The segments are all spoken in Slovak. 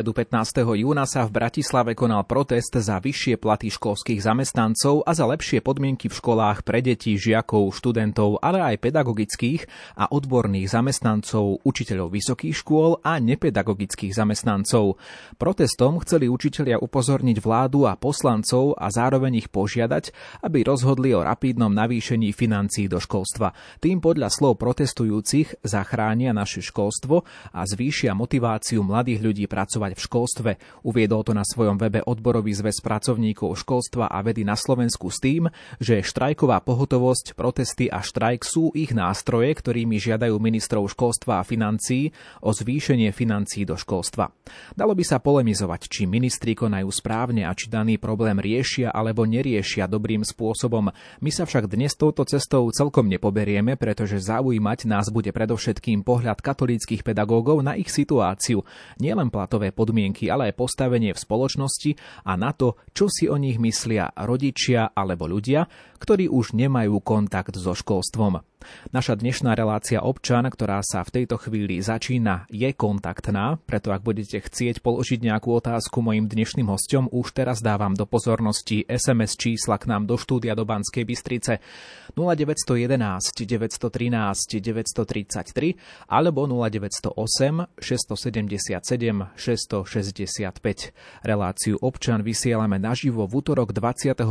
stredu 15. júna sa v Bratislave konal protest za vyššie platy školských zamestnancov a za lepšie podmienky v školách pre deti, žiakov, študentov, ale aj pedagogických a odborných zamestnancov, učiteľov vysokých škôl a nepedagogických zamestnancov. Protestom chceli učitelia upozorniť vládu a poslancov a zároveň ich požiadať, aby rozhodli o rapídnom navýšení financií do školstva. Tým podľa slov protestujúcich zachránia naše školstvo a zvýšia motiváciu mladých ľudí pracovať pracovať v školstve. Uviedol to na svojom webe odborový zväz pracovníkov školstva a vedy na Slovensku s tým, že štrajková pohotovosť, protesty a štrajk sú ich nástroje, ktorými žiadajú ministrov školstva a financií o zvýšenie financií do školstva. Dalo by sa polemizovať, či ministri konajú správne a či daný problém riešia alebo neriešia dobrým spôsobom. My sa však dnes touto cestou celkom nepoberieme, pretože zaujímať nás bude predovšetkým pohľad katolíckých pedagógov na ich situáciu, nielen platové podmienky, ale aj postavenie v spoločnosti a na to, čo si o nich myslia rodičia alebo ľudia, ktorí už nemajú kontakt so školstvom. Naša dnešná relácia občan, ktorá sa v tejto chvíli začína, je kontaktná, preto ak budete chcieť položiť nejakú otázku mojim dnešným hostom, už teraz dávam do pozornosti SMS čísla k nám do štúdia do Banskej Bystrice 0911 913 933 alebo 0908 677 665. Reláciu občan vysielame naživo v útorok 21.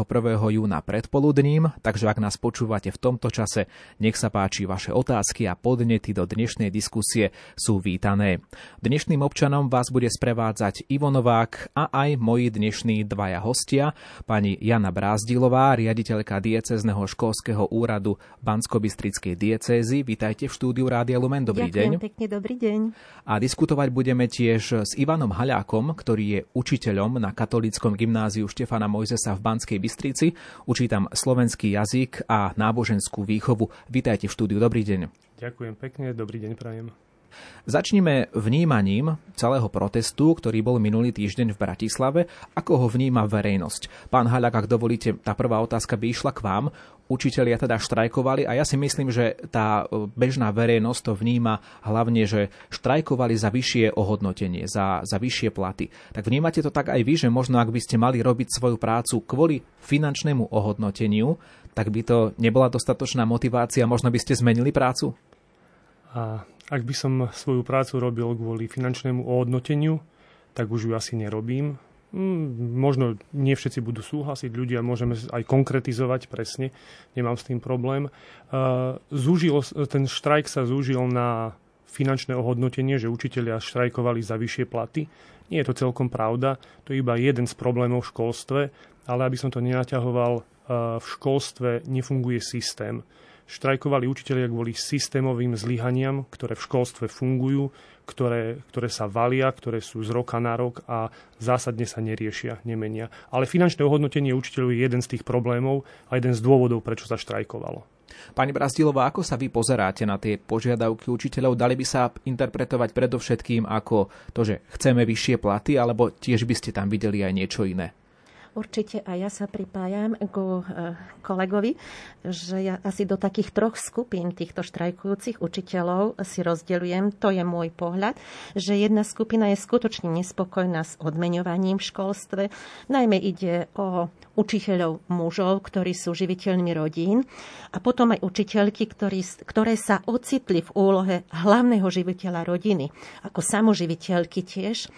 júna predpoludním, takže ak nás počúvate v tomto čase, nech sa páči, vaše otázky a podnety do dnešnej diskusie sú vítané. Dnešným občanom vás bude sprevádzať Ivo Novák a aj moji dnešní dvaja hostia, pani Jana Brázdilová, riaditeľka diecezneho školského úradu Bansko-Bystrickej diecézy. Vítajte v štúdiu Rádia Lumen. Dobrý Ďakujem deň. pekne, dobrý deň. A diskutovať budeme tiež s Ivanom Haľákom, ktorý je učiteľom na katolíckom gymnáziu Štefana Mojzesa v Banskej Bystrici. Učí tam slovenský jazyk a náboženskú výchovu. Vítajte Vítajte v štúdiu, dobrý deň. Ďakujem pekne, dobrý deň prajem. Začníme vnímaním celého protestu, ktorý bol minulý týždeň v Bratislave. Ako ho vníma verejnosť? Pán Haľak, ak dovolíte, tá prvá otázka by išla k vám. Učitelia teda štrajkovali a ja si myslím, že tá e, bežná verejnosť to vníma hlavne, že štrajkovali za vyššie ohodnotenie, za, za vyššie platy. Tak vnímate to tak aj vy, že možno ak by ste mali robiť svoju prácu kvôli finančnému ohodnoteniu, tak by to nebola dostatočná motivácia, možno by ste zmenili prácu? A ak by som svoju prácu robil kvôli finančnému ohodnoteniu, tak už ju asi nerobím. Mm, možno nie všetci budú súhlasiť, ľudia môžeme aj konkretizovať presne, nemám s tým problém. Zúžil, ten štrajk sa zúžil na finančné ohodnotenie, že učitelia štrajkovali za vyššie platy. Nie je to celkom pravda, to je iba jeden z problémov v školstve, ale aby som to nenaťahoval, v školstve nefunguje systém. Štrajkovali učitelia kvôli systémovým zlyhaniam, ktoré v školstve fungujú, ktoré, ktoré sa valia, ktoré sú z roka na rok a zásadne sa neriešia, nemenia. Ale finančné ohodnotenie učiteľov je jeden z tých problémov a jeden z dôvodov, prečo sa štrajkovalo. Pani Brastilová, ako sa vy pozeráte na tie požiadavky učiteľov? Dali by sa interpretovať predovšetkým ako to, že chceme vyššie platy, alebo tiež by ste tam videli aj niečo iné? Určite aj ja sa pripájam ku e, kolegovi, že ja asi do takých troch skupín týchto štrajkujúcich učiteľov si rozdeľujem. To je môj pohľad, že jedna skupina je skutočne nespokojná s odmeňovaním v školstve. Najmä ide o učiteľov mužov, ktorí sú živiteľmi rodín a potom aj učiteľky, ktorí, ktoré sa ocitli v úlohe hlavného živiteľa rodiny, ako samoživiteľky tiež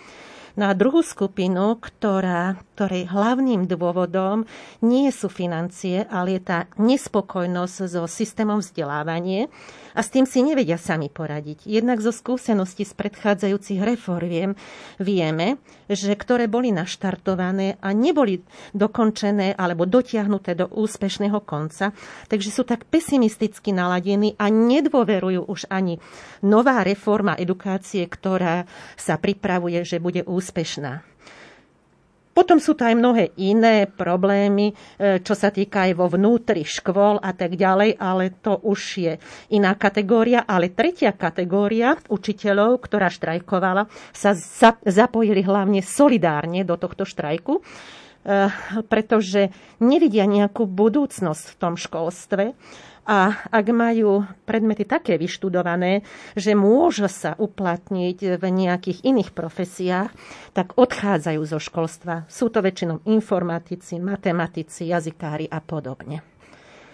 na druhú skupinu, ktorá, ktorej hlavným dôvodom nie sú financie, ale je tá nespokojnosť so systémom vzdelávania, a s tým si nevedia sami poradiť. Jednak zo skúseností z predchádzajúcich reformiem vieme, že ktoré boli naštartované a neboli dokončené alebo dotiahnuté do úspešného konca, takže sú tak pesimisticky naladení a nedôverujú už ani nová reforma edukácie, ktorá sa pripravuje, že bude úspešná. Potom sú to aj mnohé iné problémy, e, čo sa týka aj vo vnútri škôl a tak ďalej, ale to už je iná kategória. Ale tretia kategória učiteľov, ktorá štrajkovala, sa zapojili hlavne solidárne do tohto štrajku, e, pretože nevidia nejakú budúcnosť v tom školstve a ak majú predmety také vyštudované, že môžu sa uplatniť v nejakých iných profesiách, tak odchádzajú zo školstva. Sú to väčšinou informatici, matematici, jazykári a podobne.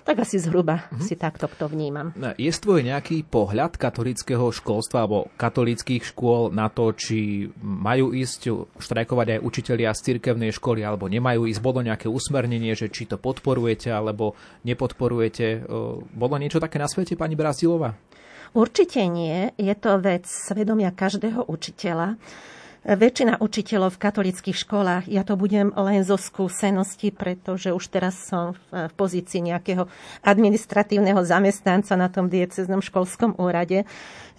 Tak asi zhruba mm-hmm. si takto to vnímam. Je tvoj nejaký pohľad katolického školstva alebo katolických škôl na to, či majú ísť štrajkovať aj učitelia z cirkevnej školy alebo nemajú ísť? Bolo nejaké usmernenie, že či to podporujete alebo nepodporujete? Bolo niečo také na svete, pani Brazilová? Určite nie. Je to vec svedomia každého učiteľa väčšina učiteľov v katolických školách, ja to budem len zo skúsenosti, pretože už teraz som v, pozícii nejakého administratívneho zamestnanca na tom dieceznom školskom úrade,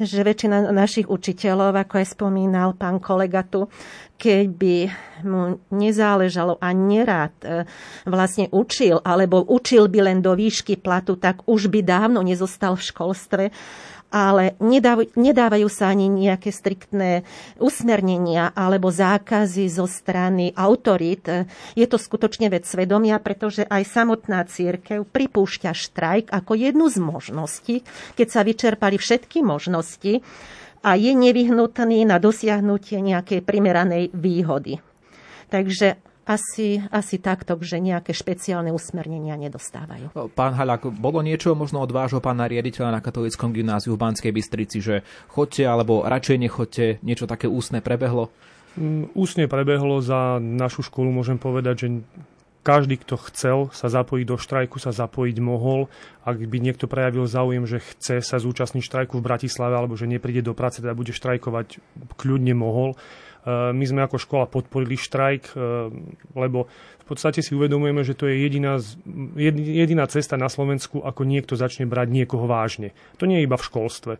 že väčšina našich učiteľov, ako aj spomínal pán kolega tu, keby mu nezáležalo a nerád e, vlastne učil, alebo učil by len do výšky platu, tak už by dávno nezostal v školstve ale nedávajú, sa ani nejaké striktné usmernenia alebo zákazy zo strany autorít. Je to skutočne vec svedomia, pretože aj samotná církev pripúšťa štrajk ako jednu z možností, keď sa vyčerpali všetky možnosti a je nevyhnutný na dosiahnutie nejakej primeranej výhody. Takže asi, asi takto, že nejaké špeciálne usmernenia nedostávajú. Pán Haľak, bolo niečo možno od vášho pána riaditeľa na katolickom gymnáziu v Banskej Bystrici, že chodte alebo radšej nechodte, niečo také úsne prebehlo? Mm, úsne prebehlo za našu školu, môžem povedať, že každý, kto chcel sa zapojiť do štrajku, sa zapojiť mohol. Ak by niekto prejavil záujem, že chce sa zúčastniť štrajku v Bratislave alebo že nepríde do práce, teda bude štrajkovať, kľudne mohol. Eh, my sme ako škola podporili štrajk, eh, lebo v podstate si uvedomujeme, že to je jediná, jediná cesta na Slovensku, ako niekto začne brať niekoho vážne. To nie je iba v školstve.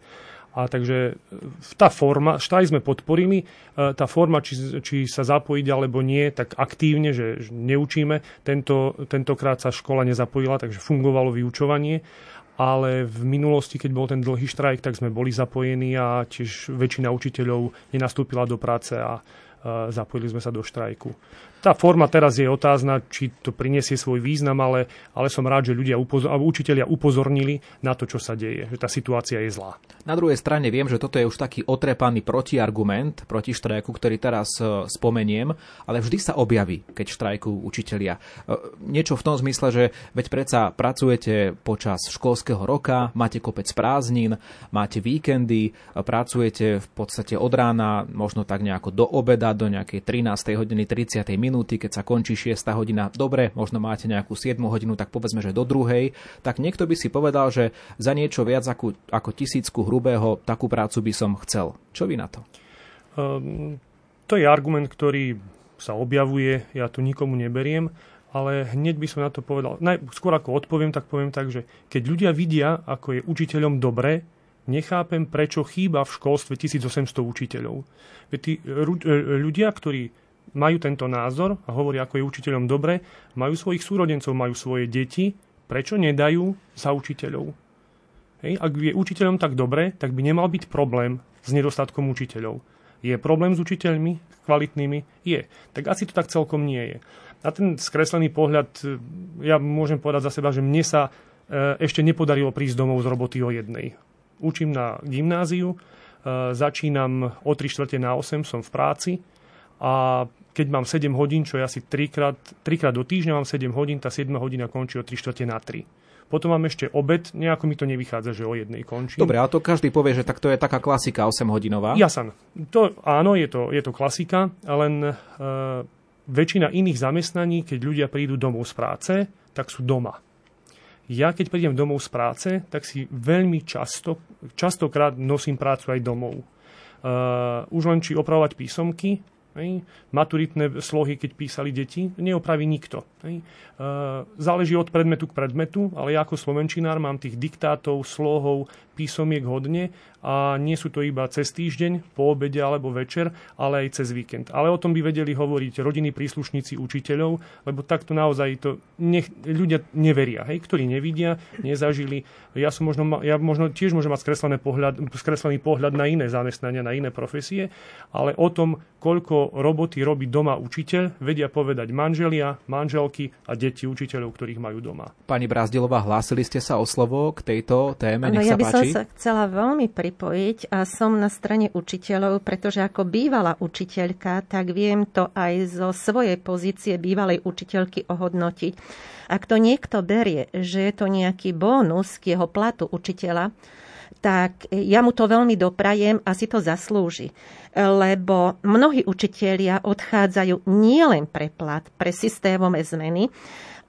A takže eh, tá forma, štrajk sme podporili, tá forma, či, či sa zapojiť alebo nie, tak aktívne, že neučíme. Tento, tentokrát sa škola nezapojila, takže fungovalo vyučovanie ale v minulosti, keď bol ten dlhý štrajk, tak sme boli zapojení a tiež väčšina učiteľov nenastúpila do práce a zapojili sme sa do štrajku. Tá forma teraz je otázna, či to prinesie svoj význam, ale, ale som rád, že ľudia upozor, učiteľia upozornili na to, čo sa deje, že tá situácia je zlá. Na druhej strane viem, že toto je už taký otrepaný protiargument proti štrajku, ktorý teraz e, spomeniem, ale vždy sa objaví, keď štrajkujú učitelia. E, niečo v tom zmysle, že veď predsa pracujete počas školského roka, máte kopec prázdnin, máte víkendy, e, pracujete v podstate od rána, možno tak nejako do obeda, do nejakej 13. hodiny 30. minúty, keď sa končí 6. hodina. Dobre, možno máte nejakú 7 hodinu, tak povedzme, že do druhej. Tak niekto by si povedal, že za niečo viac ako, ako tisícku hrubého takú prácu by som chcel. Čo vy na to? Um, to je argument, ktorý sa objavuje, ja tu nikomu neberiem, ale hneď by som na to povedal, skôr ako odpoviem, tak poviem tak, že keď ľudia vidia, ako je učiteľom dobre, nechápem, prečo chýba v školstve 1800 učiteľov. Tí e, ľudia, ktorí majú tento názor a hovoria, ako je učiteľom dobre, majú svojich súrodencov, majú svoje deti, prečo nedajú za učiteľov? Hej, ak je učiteľom tak dobre, tak by nemal byť problém s nedostatkom učiteľov. Je problém s učiteľmi kvalitnými? Je. Tak asi to tak celkom nie je. Na ten skreslený pohľad, e, ja môžem povedať za seba, že mne sa e, ešte nepodarilo prísť domov z roboty o jednej učím na gymnáziu, e, začínam o 3 čtvrte na 8, som v práci a keď mám 7 hodín, čo je asi 3 krát, 3 krát do týždňa mám 7 hodín, tá 7 hodina končí o 3 čtvrte na 3. Potom mám ešte obed, nejako mi to nevychádza, že o jednej končí. Dobre, ale to každý povie, že tak to je taká klasika 8-hodinová. Jasan. To, áno, je to, je to klasika, len uh, väčšina iných zamestnaní, keď ľudia prídu domov z práce, tak sú doma ja keď prídem domov z práce, tak si veľmi často, častokrát nosím prácu aj domov. Uh, už len či opravovať písomky, Hej. Maturitné slohy, keď písali deti, neopraví nikto. Hej. E, záleží od predmetu k predmetu, ale ja ako slovenčinár mám tých diktátov, slohov, písomiek hodne a nie sú to iba cez týždeň, po obede alebo večer, ale aj cez víkend. Ale o tom by vedeli hovoriť rodiny príslušníci učiteľov, lebo takto naozaj to nech, ľudia neveria, hej, ktorí nevidia, nezažili. Ja, som možno, ja možno tiež môžem mať skreslený pohľad, skreslený pohľad na iné zamestnania, na iné profesie, ale o tom, koľko roboty robí doma učiteľ, vedia povedať manželia, manželky a deti učiteľov, ktorých majú doma. Pani Brázdilová, hlásili ste sa o slovo k tejto téme, nech no, sa ja by páči. som sa chcela veľmi pripojiť a som na strane učiteľov, pretože ako bývalá učiteľka, tak viem to aj zo svojej pozície bývalej učiteľky ohodnotiť. Ak to niekto berie, že je to nejaký bónus k jeho platu učiteľa, tak ja mu to veľmi doprajem a si to zaslúži. Lebo mnohí učitelia odchádzajú nielen pre plat, pre systémové zmeny,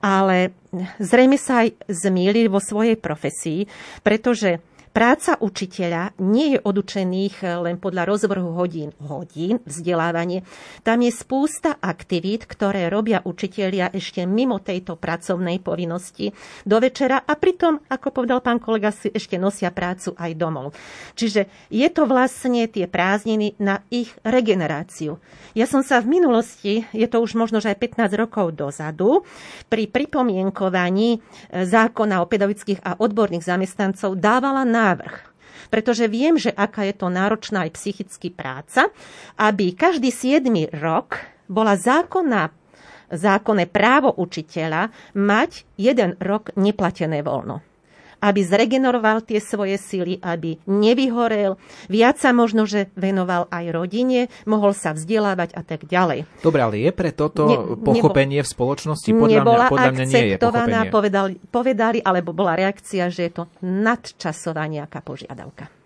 ale zrejme sa aj zmýli vo svojej profesii, pretože Práca učiteľa nie je odučených len podľa rozvrhu hodín, hodín vzdelávanie. Tam je spústa aktivít, ktoré robia učitelia ešte mimo tejto pracovnej povinnosti do večera a pritom, ako povedal pán kolega, si ešte nosia prácu aj domov. Čiže je to vlastne tie prázdniny na ich regeneráciu. Ja som sa v minulosti, je to už možno že aj 15 rokov dozadu, pri pripomienkovaní zákona o pedagogických a odborných zamestnancov dávala na návrh. Pretože viem, že aká je to náročná aj psychicky práca, aby každý 7 rok bola zákonná zákonné právo učiteľa mať jeden rok neplatené voľno aby zregeneroval tie svoje sily, aby nevyhorel, viac sa možno, že venoval aj rodine, mohol sa vzdelávať a tak ďalej. Dobre, ale je pre toto ne, pochopenie nebo, v spoločnosti? Podľa nebola mňa, podľa mňa nie je pochopenie. Povedali, povedali, alebo bola reakcia, že je to nadčasová nejaká požiadavka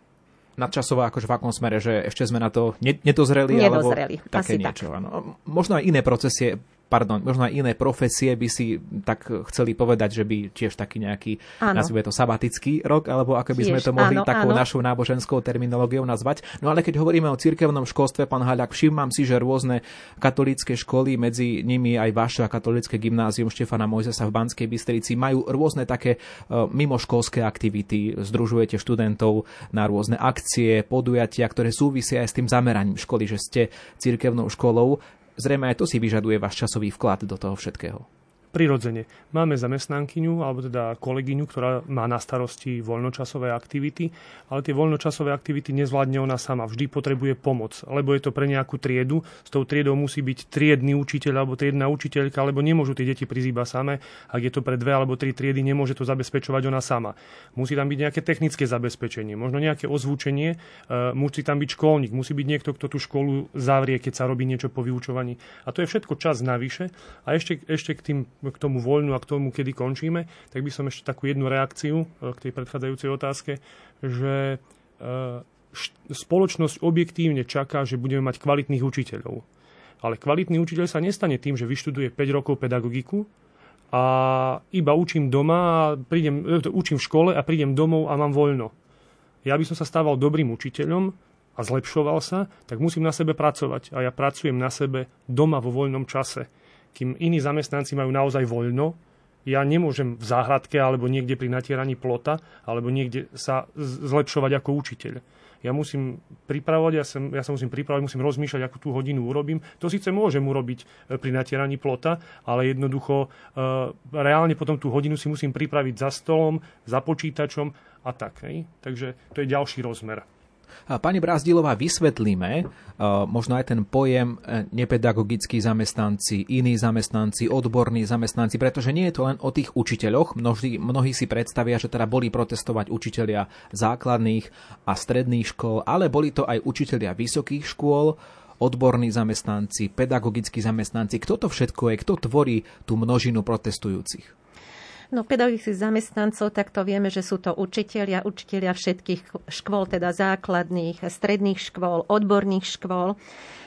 nadčasová, akože v akom smere, že ešte sme na to nedozreli, nedozreli alebo také niečo. Tak. Áno. Možno aj iné procesy, pardon, možno aj iné profesie by si tak chceli povedať, že by tiež taký nejaký, nazvime to sabatický rok, alebo ako by sme to mohli áno, takou áno. našou náboženskou terminológiou nazvať. No ale keď hovoríme o cirkevnom školstve, pán Haľak, všimám si, že rôzne katolícke školy, medzi nimi aj vaša katolické gymnázium Štefana Mojzesa v Banskej Bystrici, majú rôzne také e, mimoškolské aktivity. Združujete študentov na rôzne akcie, podujatia, ktoré súvisia aj s tým zameraním školy, že ste cirkevnou školou. Zrejme aj to si vyžaduje váš časový vklad do toho všetkého prirodzene. Máme zamestnankyňu, alebo teda kolegyňu, ktorá má na starosti voľnočasové aktivity, ale tie voľnočasové aktivity nezvládne ona sama. Vždy potrebuje pomoc, lebo je to pre nejakú triedu. S tou triedou musí byť triedny učiteľ alebo triedna učiteľka, lebo nemôžu tie deti prísť iba samé. Ak je to pre dve alebo tri triedy, nemôže to zabezpečovať ona sama. Musí tam byť nejaké technické zabezpečenie, možno nejaké ozvučenie, e, musí tam byť školník, musí byť niekto, kto tú školu zavrie, keď sa robí niečo po vyučovaní. A to je všetko čas navyše. A ešte, ešte k tým k tomu voľnu a k tomu, kedy končíme, tak by som ešte takú jednu reakciu e, k tej predchádzajúcej otázke, že e, spoločnosť objektívne čaká, že budeme mať kvalitných učiteľov. Ale kvalitný učiteľ sa nestane tým, že vyštuduje 5 rokov pedagogiku a iba učím doma, a prídem, e, učím v škole a prídem domov a mám voľno. Ja by som sa stával dobrým učiteľom a zlepšoval sa, tak musím na sebe pracovať. A ja pracujem na sebe doma vo voľnom čase kým iní zamestnanci majú naozaj voľno, ja nemôžem v záhradke alebo niekde pri natieraní plota alebo niekde sa zlepšovať ako učiteľ. Ja musím pripravovať, ja sa, ja sa musím pripravovať, musím rozmýšľať, akú tú hodinu urobím. To síce môžem urobiť e, pri natieraní plota, ale jednoducho e, reálne potom tú hodinu si musím pripraviť za stolom, za počítačom a tak. Hej? Takže to je ďalší rozmer. Pani Brázdilová, vysvetlíme e, možno aj ten pojem e, nepedagogickí zamestnanci, iní zamestnanci, odborní zamestnanci, pretože nie je to len o tých učiteľoch. Mnohí, mnohí si predstavia, že teda boli protestovať učitelia základných a stredných škôl, ale boli to aj učitelia vysokých škôl, odborní zamestnanci, pedagogickí zamestnanci. Kto to všetko je? Kto tvorí tú množinu protestujúcich? No pedagogických zamestnancov, tak to vieme, že sú to učitelia, učitelia všetkých škôl, teda základných, stredných škôl, odborných škôl.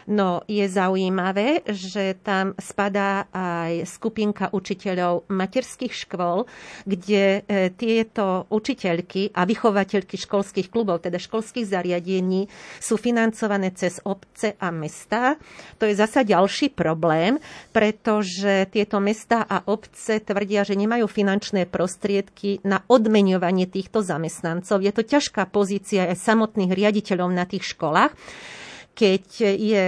No je zaujímavé, že tam spadá aj skupinka učiteľov materských škôl, kde e, tieto učiteľky a vychovateľky školských klubov, teda školských zariadení, sú financované cez obce a mesta. To je zasa ďalší problém, pretože tieto mesta a obce tvrdia, že nemajú finančné prostriedky na odmeňovanie týchto zamestnancov. Je to ťažká pozícia aj samotných riaditeľov na tých školách keď je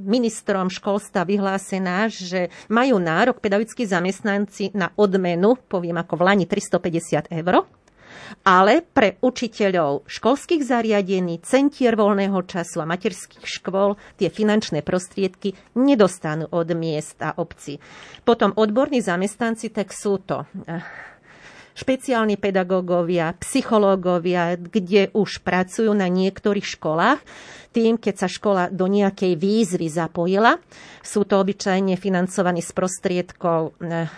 ministrom školstva vyhlásená, že majú nárok pedagogickí zamestnanci na odmenu, poviem ako v Lani 350 eur, ale pre učiteľov školských zariadení, centier voľného času a materských škôl tie finančné prostriedky nedostanú od miest a obcí. Potom odborní zamestnanci, tak sú to eh, špeciálni pedagógovia, psychológovia, kde už pracujú na niektorých školách, tým, keď sa škola do nejakej výzvy zapojila. Sú to obyčajne financovaní z prostriedkov eh,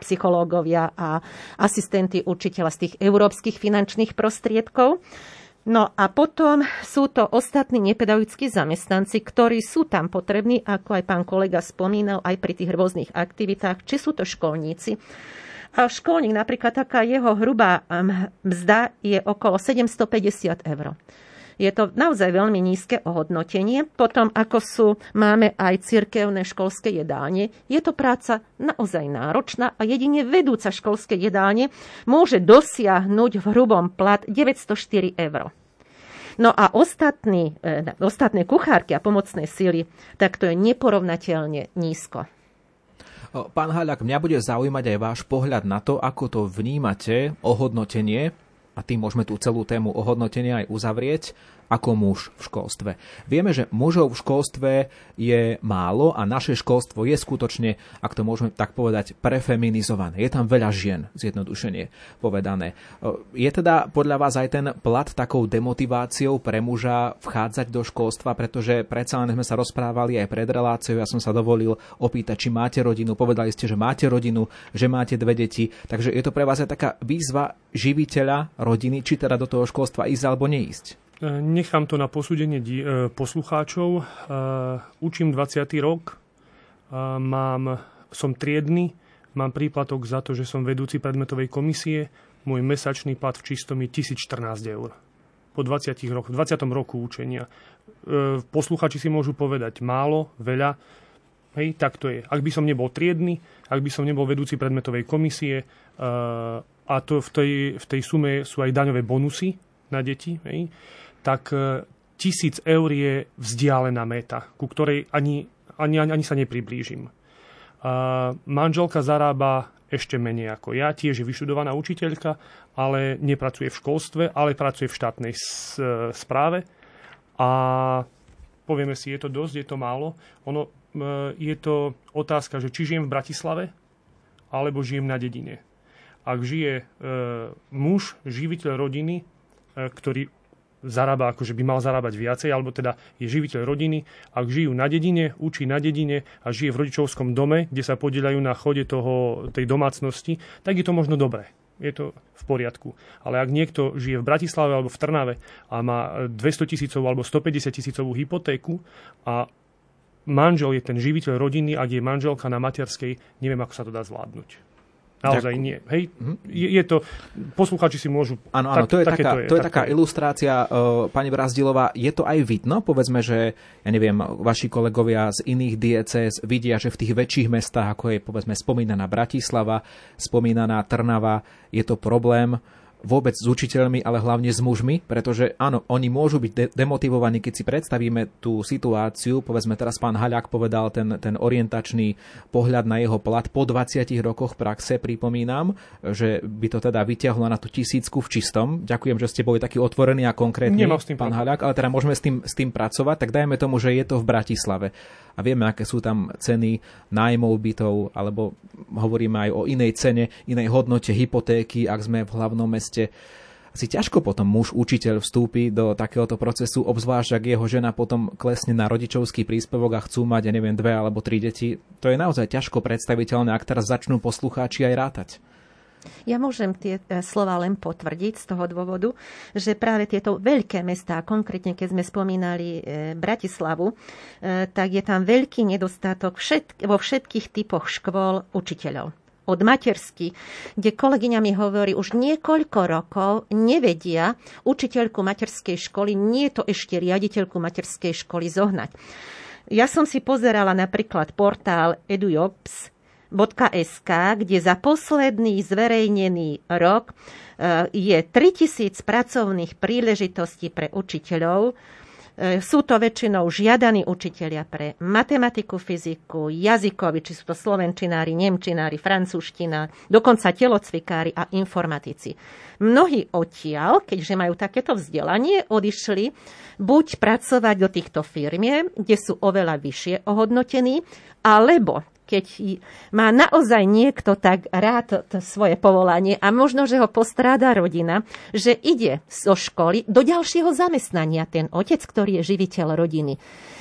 psychológovia a asistenti učiteľa z tých európskych finančných prostriedkov. No a potom sú to ostatní nepedagogickí zamestnanci, ktorí sú tam potrební, ako aj pán kolega spomínal, aj pri tých rôznych aktivitách, či sú to školníci, školník, napríklad taká jeho hrubá mzda je okolo 750 eur. Je to naozaj veľmi nízke ohodnotenie. Potom, ako sú, máme aj cirkevné školské jedálne, je to práca naozaj náročná a jedine vedúca školské jedálne môže dosiahnuť v hrubom plat 904 eur. No a ostatní, e, ostatné kuchárky a pomocné síly, tak to je neporovnateľne nízko. Pán Haľak, mňa bude zaujímať aj váš pohľad na to, ako to vnímate, ohodnotenie, a tým môžeme tú celú tému ohodnotenia aj uzavrieť, ako muž v školstve. Vieme, že mužov v školstve je málo a naše školstvo je skutočne, ak to môžeme tak povedať, prefeminizované. Je tam veľa žien, zjednodušenie povedané. Je teda podľa vás aj ten plat takou demotiváciou pre muža vchádzať do školstva, pretože predsa len sme sa rozprávali aj pred reláciou, ja som sa dovolil opýtať, či máte rodinu, povedali ste, že máte rodinu, že máte dve deti, takže je to pre vás aj taká výzva živiteľa rodiny, či teda do toho školstva ísť alebo neísť. Nechám to na posúdenie e, poslucháčov. E, učím 20. rok, mám, som triedny, mám príplatok za to, že som vedúci predmetovej komisie. Môj mesačný plat v čistom je 1014 eur. Po 20 rokoch, 20. roku učenia. Poslucháči si môžu povedať málo, veľa. Hej, tak to je. Ak by som nebol triedny, ak by som nebol vedúci predmetovej komisie, a to v tej, v tej sume sú aj daňové bonusy na deti, hej, tak e, tisíc eur je vzdialená meta, ku ktorej ani, ani, ani sa nepriblížim. A manželka zarába ešte menej ako ja, tiež je vyštudovaná učiteľka, ale nepracuje v školstve, ale pracuje v štátnej e, správe. A povieme si, je to dosť, je to málo. Ono, e, je to otázka, že či žijem v Bratislave, alebo žijem na dedine. Ak žije e, muž, živiteľ rodiny, ktorý zarába, akože by mal zarábať viacej, alebo teda je živiteľ rodiny, ak žijú na dedine, učí na dedine a žije v rodičovskom dome, kde sa podielajú na chode toho, tej domácnosti, tak je to možno dobré. Je to v poriadku. Ale ak niekto žije v Bratislave alebo v Trnave a má 200 tisícovú alebo 150 tisícovú hypotéku a manžel je ten živiteľ rodiny, ak je manželka na materskej, neviem, ako sa to dá zvládnuť. Naozaj Ďakujem. nie. Hej, je, je to, poslucháči si môžu... Áno, áno, tak, to je taká, to je, to je taká ilustrácia, uh, pani Brazdilová, je to aj vidno, povedzme, že, ja neviem, vaši kolegovia z iných diecéz vidia, že v tých väčších mestách, ako je, povedzme, spomínaná Bratislava, spomínaná Trnava, je to problém, vôbec s učiteľmi, ale hlavne s mužmi, pretože áno, oni môžu byť de- demotivovaní, keď si predstavíme tú situáciu, povedzme teraz pán Haľak povedal ten, ten orientačný pohľad na jeho plat. Po 20 rokoch praxe, pripomínam, že by to teda vyťahlo na tú tisícku v čistom. Ďakujem, že ste boli takí otvorení a konkrétni, s tým pán Haľak, ale teda môžeme s tým, s tým pracovať, tak dajme tomu, že je to v Bratislave. A vieme, aké sú tam ceny nájmov bytov, alebo hovoríme aj o inej cene, inej hodnote hypotéky, ak sme v hlavnom meste asi ťažko potom muž učiteľ vstúpi do takéhoto procesu, obzvlášť ak jeho žena potom klesne na rodičovský príspevok a chcú mať, ja neviem, dve alebo tri deti. To je naozaj ťažko predstaviteľné, ak teraz začnú poslucháči aj rátať. Ja môžem tie e, slova len potvrdiť z toho dôvodu, že práve tieto veľké mestá, konkrétne keď sme spomínali e, Bratislavu, e, tak je tam veľký nedostatok vo všetkých typoch škôl učiteľov od matersky, kde kolegyňa mi hovorí, už niekoľko rokov nevedia učiteľku materskej školy, nie to ešte riaditeľku materskej školy zohnať. Ja som si pozerala napríklad portál EduJobs, .sk, kde za posledný zverejnený rok e, je 3000 pracovných príležitostí pre učiteľov. E, sú to väčšinou žiadaní učiteľia pre matematiku, fyziku, jazykovi, či sú to slovenčinári, nemčinári, francúzština, dokonca telocvikári a informatici. Mnohí odtiaľ, keďže majú takéto vzdelanie, odišli buď pracovať do týchto firmie, kde sú oveľa vyššie ohodnotení, alebo keď má naozaj niekto tak rád svoje povolanie a možno, že ho postráda rodina, že ide zo školy do ďalšieho zamestnania ten otec, ktorý je živiteľ rodiny.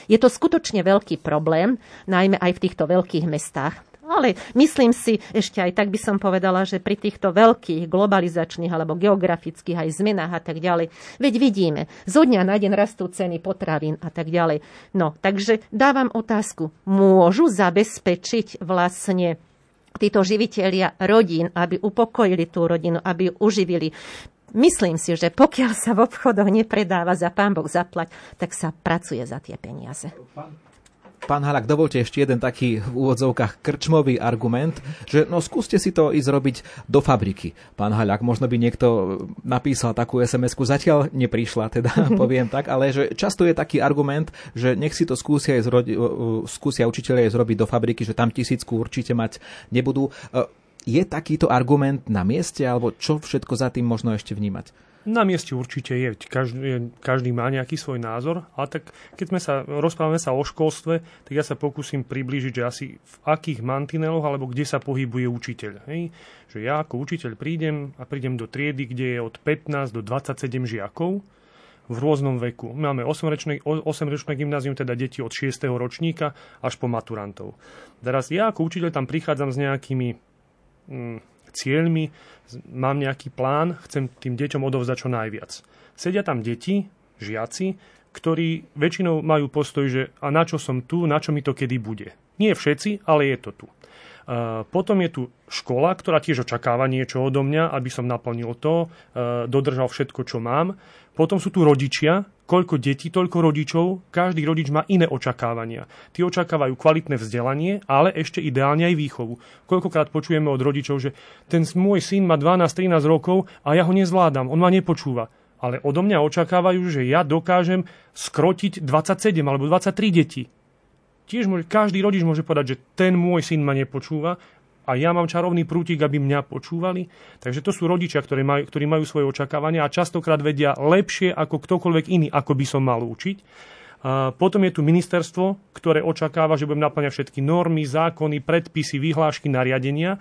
Je to skutočne veľký problém, najmä aj v týchto veľkých mestách. Ale myslím si, ešte aj tak by som povedala, že pri týchto veľkých globalizačných alebo geografických aj zmenách a tak ďalej, veď vidíme, zo dňa na deň rastú ceny potravín a tak ďalej. No, takže dávam otázku, môžu zabezpečiť vlastne títo živiteľia rodín, aby upokojili tú rodinu, aby ju uživili. Myslím si, že pokiaľ sa v obchodoch nepredáva za pán Boh zaplať, tak sa pracuje za tie peniaze. Pán Halak, dovolte ešte jeden taký v úvodzovkách krčmový argument, že no skúste si to ísť robiť do fabriky. Pán Halak, možno by niekto napísal takú SMS-ku, zatiaľ neprišla, teda poviem tak, ale že často je taký argument, že nech si to skúsia, zrodi, skúsia učiteľe zrobiť do fabriky, že tam tisícku určite mať nebudú. E, je takýto argument na mieste, alebo čo všetko za tým možno ešte vnímať? Na mieste určite je. Každý, každý má nejaký svoj názor, ale tak keď sme sa, rozprávame sa o školstve, tak ja sa pokúsim priblížiť, že asi v akých mantineloch alebo kde sa pohybuje učiteľ. Hej? Že ja ako učiteľ prídem a prídem do triedy, kde je od 15 do 27 žiakov v rôznom veku. Máme 8-ročné, 8-ročné gymnázium, teda deti od 6. ročníka až po maturantov. Teraz ja ako učiteľ tam prichádzam s nejakými mm, cieľmi, mám nejaký plán, chcem tým deťom odovzdať čo najviac. Sedia tam deti, žiaci, ktorí väčšinou majú postoj, že a na čo som tu, na čo mi to kedy bude. Nie všetci, ale je to tu. Potom je tu škola, ktorá tiež očakáva niečo odo mňa, aby som naplnil to, dodržal všetko, čo mám. Potom sú tu rodičia, koľko detí, toľko rodičov, každý rodič má iné očakávania. Tí očakávajú kvalitné vzdelanie, ale ešte ideálne aj výchovu. Koľkokrát počujeme od rodičov, že ten môj syn má 12-13 rokov a ja ho nezvládam, on ma nepočúva. Ale odo mňa očakávajú, že ja dokážem skrotiť 27 alebo 23 detí tiež môže, každý rodič môže povedať, že ten môj syn ma nepočúva a ja mám čarovný prútik, aby mňa počúvali. Takže to sú rodičia, ktorí majú, ktorí majú svoje očakávania a častokrát vedia lepšie ako ktokoľvek iný, ako by som mal učiť. Potom je tu ministerstvo, ktoré očakáva, že budem naplňať všetky normy, zákony, predpisy, vyhlášky, nariadenia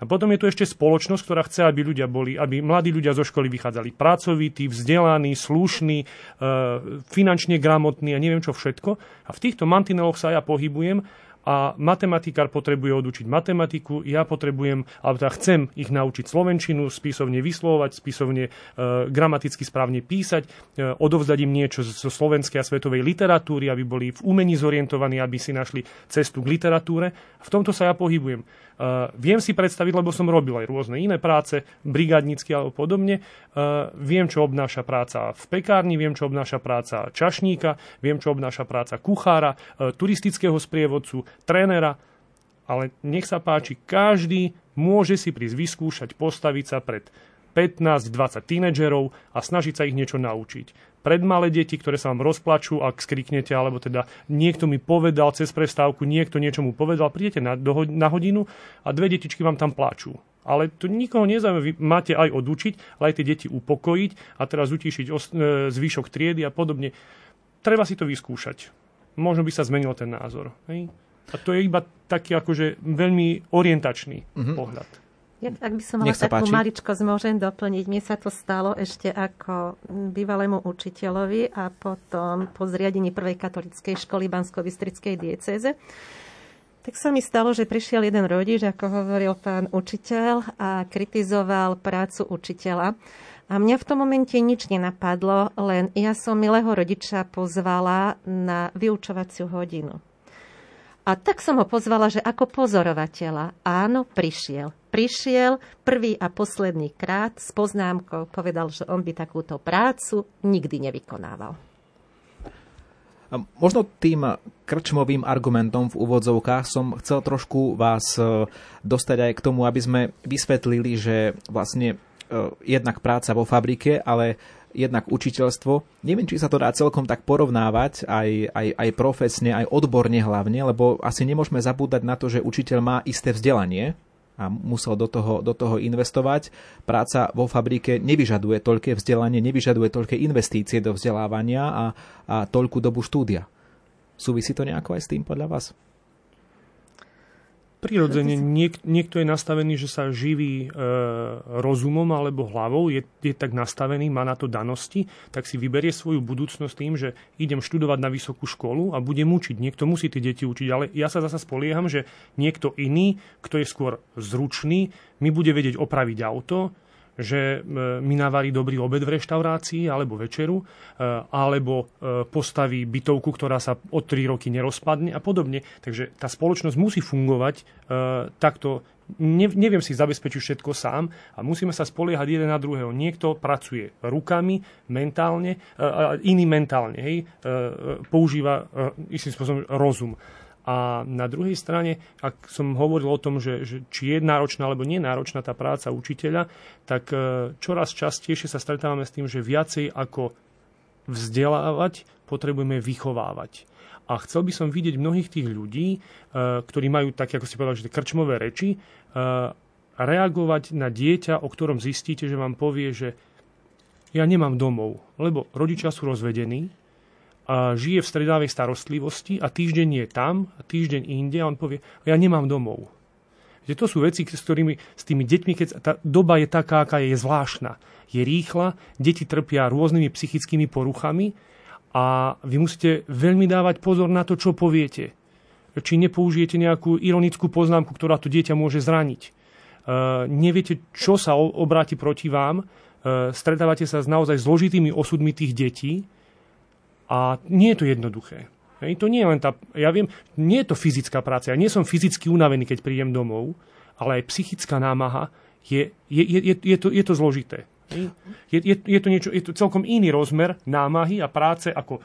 a potom je tu ešte spoločnosť, ktorá chce, aby ľudia boli, aby mladí ľudia zo školy vychádzali pracovití, vzdelaní, slušní, e, finančne gramotní a neviem čo všetko. A v týchto mantineloch sa ja pohybujem a matematikár potrebuje odučiť matematiku, ja potrebujem, alebo teda chcem ich naučiť slovenčinu, spisovne vyslovať, spisovne e, gramaticky správne písať, e, odovzdať im niečo zo slovenskej a svetovej literatúry, aby boli v umení zorientovaní, aby si našli cestu k literatúre. V tomto sa ja pohybujem. Uh, viem si predstaviť, lebo som robil aj rôzne iné práce, brigádnicky alebo podobne. Uh, viem, čo obnáša práca v pekárni, viem, čo obnáša práca čašníka, viem, čo obnáša práca kuchára, uh, turistického sprievodcu, trénera. Ale nech sa páči, každý môže si prísť vyskúšať, postaviť sa pred 15-20 tínedžerov a snažiť sa ich niečo naučiť pred malé deti, ktoré sa vám rozplačú, ak skriknete, alebo teda niekto mi povedal cez prestávku, niekto niečo mu povedal, prídete na, do, na hodinu a dve detičky vám tam pláču. Ale to nikoho nezaujíma, vy máte aj odučiť, ale aj tie deti upokojiť a teraz utišiť os- e, zvyšok triedy a podobne. Treba si to vyskúšať. Možno by sa zmenil ten názor. Hej? A to je iba taký akože veľmi orientačný mm-hmm. pohľad. Ja, ak by som mala takú páči. maličkosť, môžem doplniť. Mne sa to stalo ešte ako bývalému učiteľovi a potom po zriadení prvej katolickej školy bansko bystrickej diecéze. Tak sa mi stalo, že prišiel jeden rodič, ako hovoril pán učiteľ, a kritizoval prácu učiteľa. A mňa v tom momente nič nenapadlo, len ja som milého rodiča pozvala na vyučovaciu hodinu. A tak som ho pozvala, že ako pozorovateľa. Áno, prišiel. Prišiel prvý a posledný krát s poznámkou, povedal, že on by takúto prácu nikdy nevykonával. Možno tým krčmovým argumentom v úvodzovkách som chcel trošku vás e, dostať aj k tomu, aby sme vysvetlili, že vlastne e, jednak práca vo fabrike, ale jednak učiteľstvo. Neviem, či sa to dá celkom tak porovnávať aj, aj, aj profesne, aj odborne hlavne, lebo asi nemôžeme zabúdať na to, že učiteľ má isté vzdelanie, a musel do toho, do toho investovať. Práca vo fabrike nevyžaduje toľké vzdelanie, nevyžaduje toľké investície do vzdelávania a, a toľkú dobu štúdia. Súvisí to nejako aj s tým podľa vás? Prirodzene niek- niekto je nastavený, že sa živí e, rozumom alebo hlavou, je, je tak nastavený, má na to danosti, tak si vyberie svoju budúcnosť tým, že idem študovať na vysokú školu a budem učiť. Niekto musí tie deti učiť, ale ja sa zasa spolieham, že niekto iný, kto je skôr zručný, mi bude vedieť opraviť auto, že e, mi navarí dobrý obed v reštaurácii alebo večeru, e, alebo e, postaví bytovku, ktorá sa o 3 roky nerozpadne a podobne. Takže tá spoločnosť musí fungovať takto ne, neviem si zabezpečiť všetko sám a musíme sa spoliehať jeden na druhého. Niekto pracuje rukami, mentálne, iný mentálne, hej, používa istým spôsobom rozum. A na druhej strane, ak som hovoril o tom, že, že či je náročná alebo nie náročná tá práca učiteľa, tak e, čoraz častejšie sa stretávame s tým, že viacej ako vzdelávať potrebujeme vychovávať. A chcel by som vidieť mnohých tých ľudí, e, ktorí majú také, ako ste povedali, že krčmové reči, e, reagovať na dieťa, o ktorom zistíte, že vám povie, že ja nemám domov, lebo rodičia sú rozvedení, žije v stredávej starostlivosti a týždeň je tam a týždeň inde a on povie, ja nemám domov. Že to sú veci, s ktorými, s tými deťmi, keď tá doba je taká, aká je, je zvláštna. Je rýchla, deti trpia rôznymi psychickými poruchami a vy musíte veľmi dávať pozor na to, čo poviete. Či nepoužijete nejakú ironickú poznámku, ktorá to dieťa môže zraniť. Uh, neviete, čo sa obráti proti vám. Uh, stretávate sa s naozaj zložitými osudmi tých detí a nie je to jednoduché. Hej, to nie je len tá, ja viem, nie je to fyzická práca. Ja nie som fyzicky unavený, keď prídem domov, ale aj psychická námaha je, je, je, je, je, to, je to zložité. Je, je, je, to niečo, je to celkom iný rozmer námahy a práce ako e,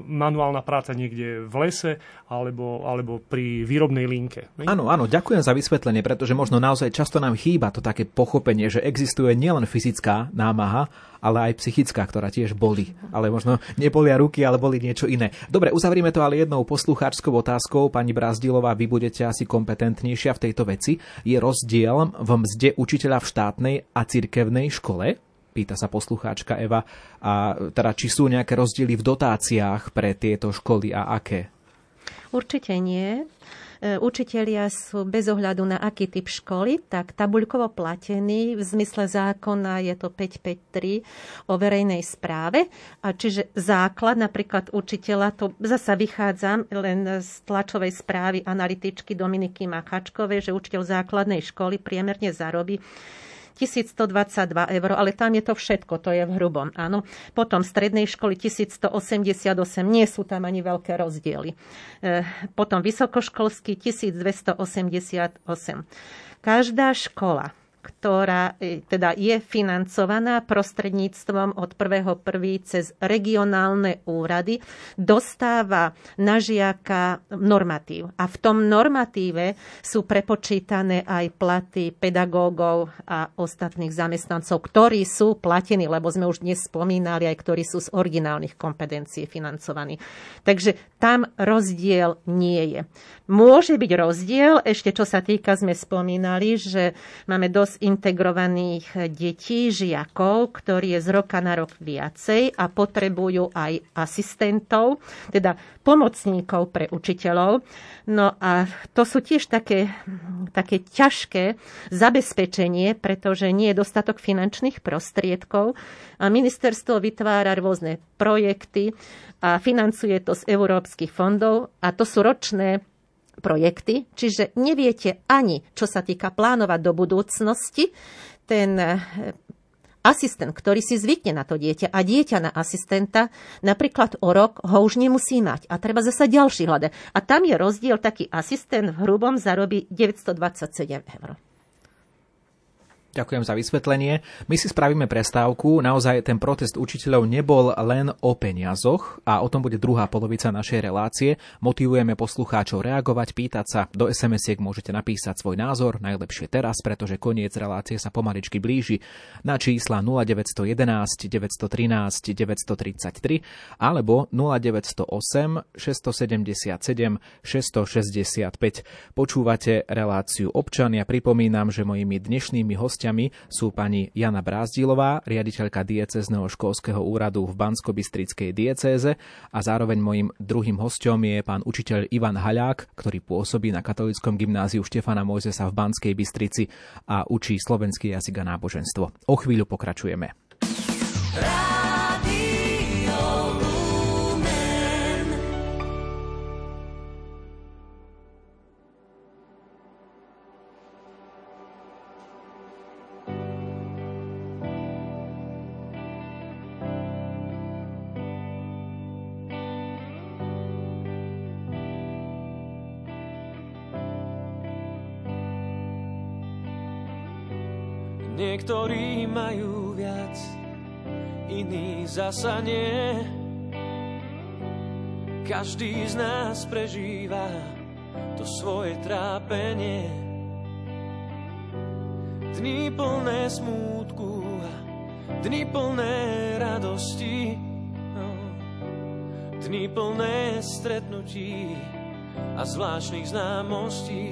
manuálna práca niekde v lese alebo, alebo pri výrobnej linke. Áno, áno, ďakujem za vysvetlenie, pretože možno naozaj často nám chýba to také pochopenie, že existuje nielen fyzická námaha, ale aj psychická, ktorá tiež boli. Ale možno nebolia ruky, ale boli niečo iné. Dobre, uzavrieme to ale jednou poslucháčskou otázkou. Pani Brazdilová, vy budete asi kompetentnejšia v tejto veci. Je rozdiel v mzde učiteľa v štátnej a cirkevnej škole? Pýta sa poslucháčka Eva. A teda, či sú nejaké rozdiely v dotáciách pre tieto školy a aké? Určite nie. E, učitelia sú bez ohľadu na aký typ školy, tak tabuľkovo platení. V zmysle zákona je to 553 o verejnej správe. A čiže základ napríklad učiteľa, to zasa vychádzam len z tlačovej správy analytičky Dominiky Machačkovej, že učiteľ základnej školy priemerne zarobí 1122 eur, ale tam je to všetko, to je v hrubom, áno. Potom strednej školy 1188, nie sú tam ani veľké rozdiely. E, potom vysokoškolský 1288. Každá škola ktorá e, teda je financovaná prostredníctvom od 1.1. cez regionálne úrady, dostáva na žiaka normatív. A v tom normatíve sú prepočítané aj platy pedagógov a ostatných zamestnancov, ktorí sú platení, lebo sme už dnes spomínali, aj ktorí sú z originálnych kompetencií financovaní. Takže tam rozdiel nie je. Môže byť rozdiel, ešte čo sa týka, sme spomínali, že máme dosť integrovaných detí, žiakov, ktorí je z roka na rok viacej a potrebujú aj asistentov, teda pomocníkov pre učiteľov. No a to sú tiež také, také ťažké zabezpečenie, pretože nie je dostatok finančných prostriedkov a ministerstvo vytvára rôzne projekty a financuje to z európskych fondov a to sú ročné projekty, čiže neviete ani, čo sa týka plánovať do budúcnosti, ten e, asistent, ktorý si zvykne na to dieťa a dieťa na asistenta, napríklad o rok ho už nemusí mať a treba zase ďalší hľadať. A tam je rozdiel, taký asistent v hrubom zarobí 927 eur. Ďakujem za vysvetlenie. My si spravíme prestávku. Naozaj ten protest učiteľov nebol len o peniazoch a o tom bude druhá polovica našej relácie. Motivujeme poslucháčov reagovať, pýtať sa. Do SMS-iek môžete napísať svoj názor, najlepšie teraz, pretože koniec relácie sa pomaličky blíži na čísla 0911 913 933 alebo 0908 677 665. Počúvate reláciu občania. Pripomínam, že mojimi dnešnými hostiami hostiami sú pani Jana Brázdilová, riaditeľka diecezneho školského úradu v Bansko-Bystrickej diecéze a zároveň mojim druhým hostom je pán učiteľ Ivan Haľák, ktorý pôsobí na katolickom gymnáziu Štefana Mojzesa v Banskej Bystrici a učí slovenský jazyk a náboženstvo. O chvíľu pokračujeme. Niektorí majú viac, iní zasa nie. Každý z nás prežíva to svoje trápenie. Dni plné smútku a dni plné radosti. No. Dni plné stretnutí a zvláštnych známostí.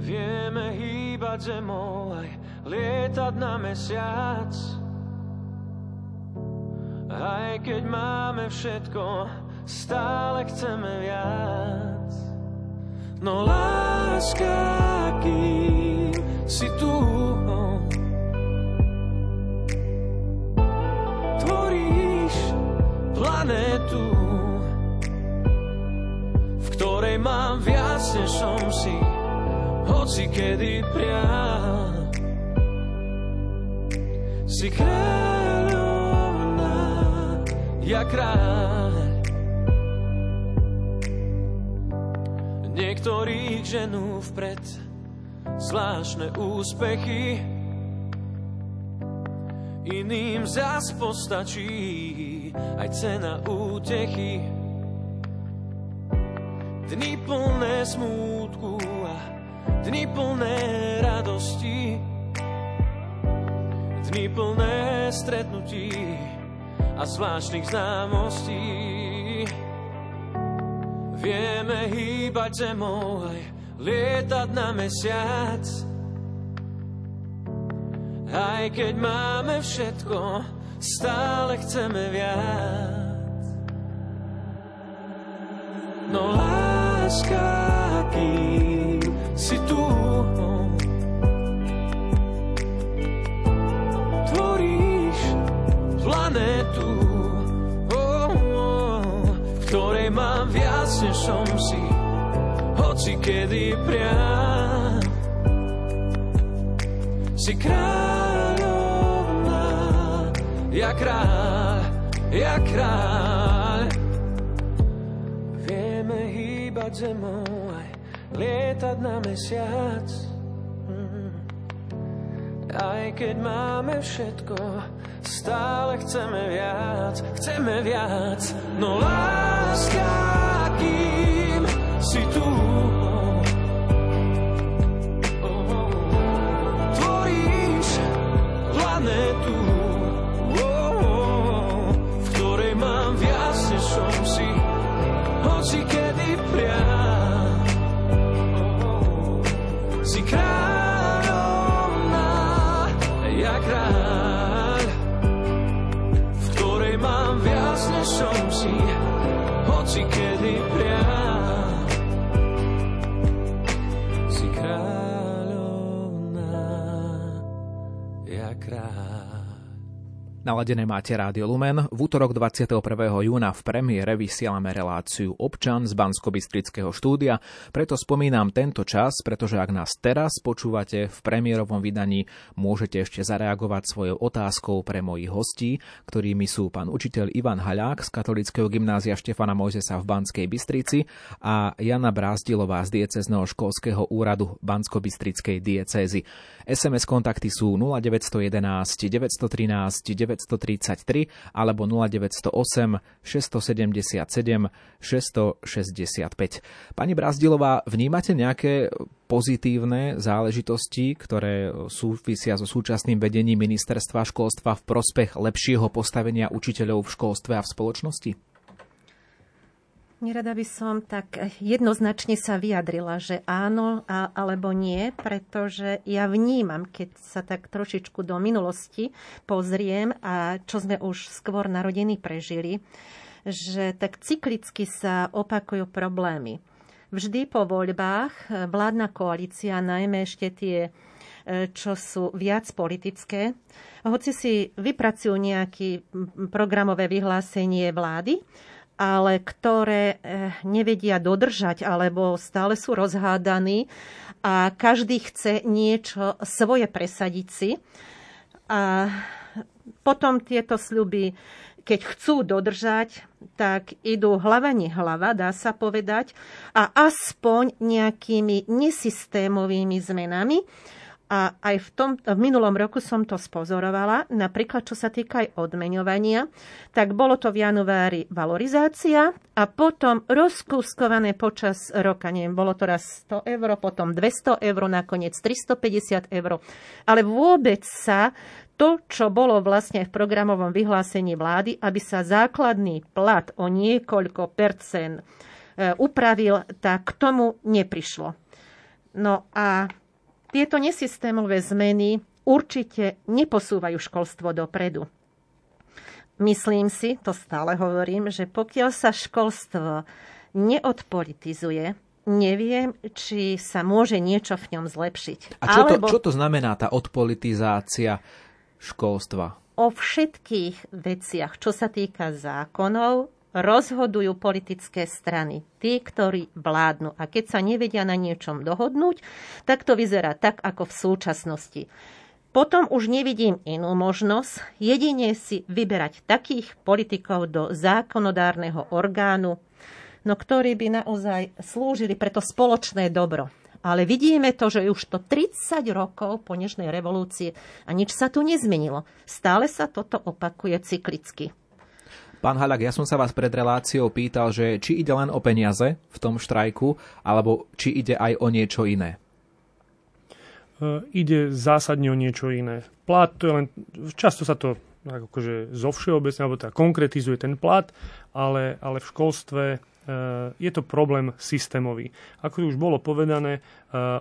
Vieme hýbať hýbať zemou, aj lietať na mesiac. Aj keď máme všetko, stále chceme viac. No láska, kým si tu, tvoríš planetu, v ktorej mám viac, než som si hoci kedy priam. Si kráľovná, ja kráľ. Niektorí ženú vpred zvláštne úspechy, iným zas postačí aj cena útechy. Dni plné smútku Dni plné radosti, dni plné stretnutí a zvláštnych známostí. Vieme hýbať zemou aj lietať na mesiac. Aj keď máme všetko, stále chceme viac. No láska, kým si tu. Tvoríš planetu, oh, oh, ktorej mám viac, než som si, hoci kedy priam. Si kráľovná, ja kráľ, ja kráľ. Vieme hýbať zemou, lietať na mesiac. Mm. Aj keď máme všetko, stále chceme viac, chceme viac. No láska, kým si tu, hoci kedy priam. Naladené máte Rádio Lumen. V útorok 21. júna v premiére vysielame reláciu Občan z bansko štúdia. Preto spomínam tento čas, pretože ak nás teraz počúvate v premiérovom vydaní, môžete ešte zareagovať svojou otázkou pre mojich hostí, ktorými sú pán učiteľ Ivan Haľák z Katolického gymnázia Štefana Mojzesa v Banskej Bystrici a Jana Brázdilová z diecezneho školského úradu bansko diecézy. SMS kontakty sú 0911 913 933 alebo 0908 677 665. Pani Brazdilová, vnímate nejaké pozitívne záležitosti, ktoré súvisia so súčasným vedením ministerstva školstva v prospech lepšieho postavenia učiteľov v školstve a v spoločnosti? Nerada by som tak jednoznačne sa vyjadrila, že áno a, alebo nie, pretože ja vnímam, keď sa tak trošičku do minulosti pozriem a čo sme už skôr narodení prežili, že tak cyklicky sa opakujú problémy. Vždy po voľbách vládna koalícia, najmä ešte tie čo sú viac politické, hoci si vypracujú nejaké programové vyhlásenie vlády, ale ktoré eh, nevedia dodržať alebo stále sú rozhádaní a každý chce niečo svoje presadiť si. A potom tieto sľuby, keď chcú dodržať, tak idú hlava nehlava, dá sa povedať, a aspoň nejakými nesystémovými zmenami, a aj v, tom, v minulom roku som to spozorovala, napríklad čo sa týka aj odmeňovania, tak bolo to v januári valorizácia a potom rozkúskované počas roka. Neviem, bolo to raz 100 eur, potom 200 eur, nakoniec 350 eur. Ale vôbec sa to, čo bolo vlastne v programovom vyhlásení vlády, aby sa základný plat o niekoľko percent e, upravil, tak k tomu neprišlo. No a tieto nesystémové zmeny určite neposúvajú školstvo dopredu. Myslím si, to stále hovorím, že pokiaľ sa školstvo neodpolitizuje, neviem, či sa môže niečo v ňom zlepšiť. A čo, Alebo... to, čo to znamená tá odpolitizácia školstva? O všetkých veciach, čo sa týka zákonov, rozhodujú politické strany, tí, ktorí vládnu. A keď sa nevedia na niečom dohodnúť, tak to vyzerá tak, ako v súčasnosti. Potom už nevidím inú možnosť, jedine si vyberať takých politikov do zákonodárneho orgánu, no ktorí by naozaj slúžili pre to spoločné dobro. Ale vidíme to, že už to 30 rokov po dnešnej revolúcii a nič sa tu nezmenilo. Stále sa toto opakuje cyklicky. Pán Halak, ja som sa vás pred reláciou pýtal, že či ide len o peniaze v tom štrajku, alebo či ide aj o niečo iné. E, ide zásadne o niečo iné. Plat, to je len, často sa to akože zo všeobecne, alebo teda konkretizuje ten plat, ale, ale v školstve je to problém systémový. Ako už bolo povedané, e,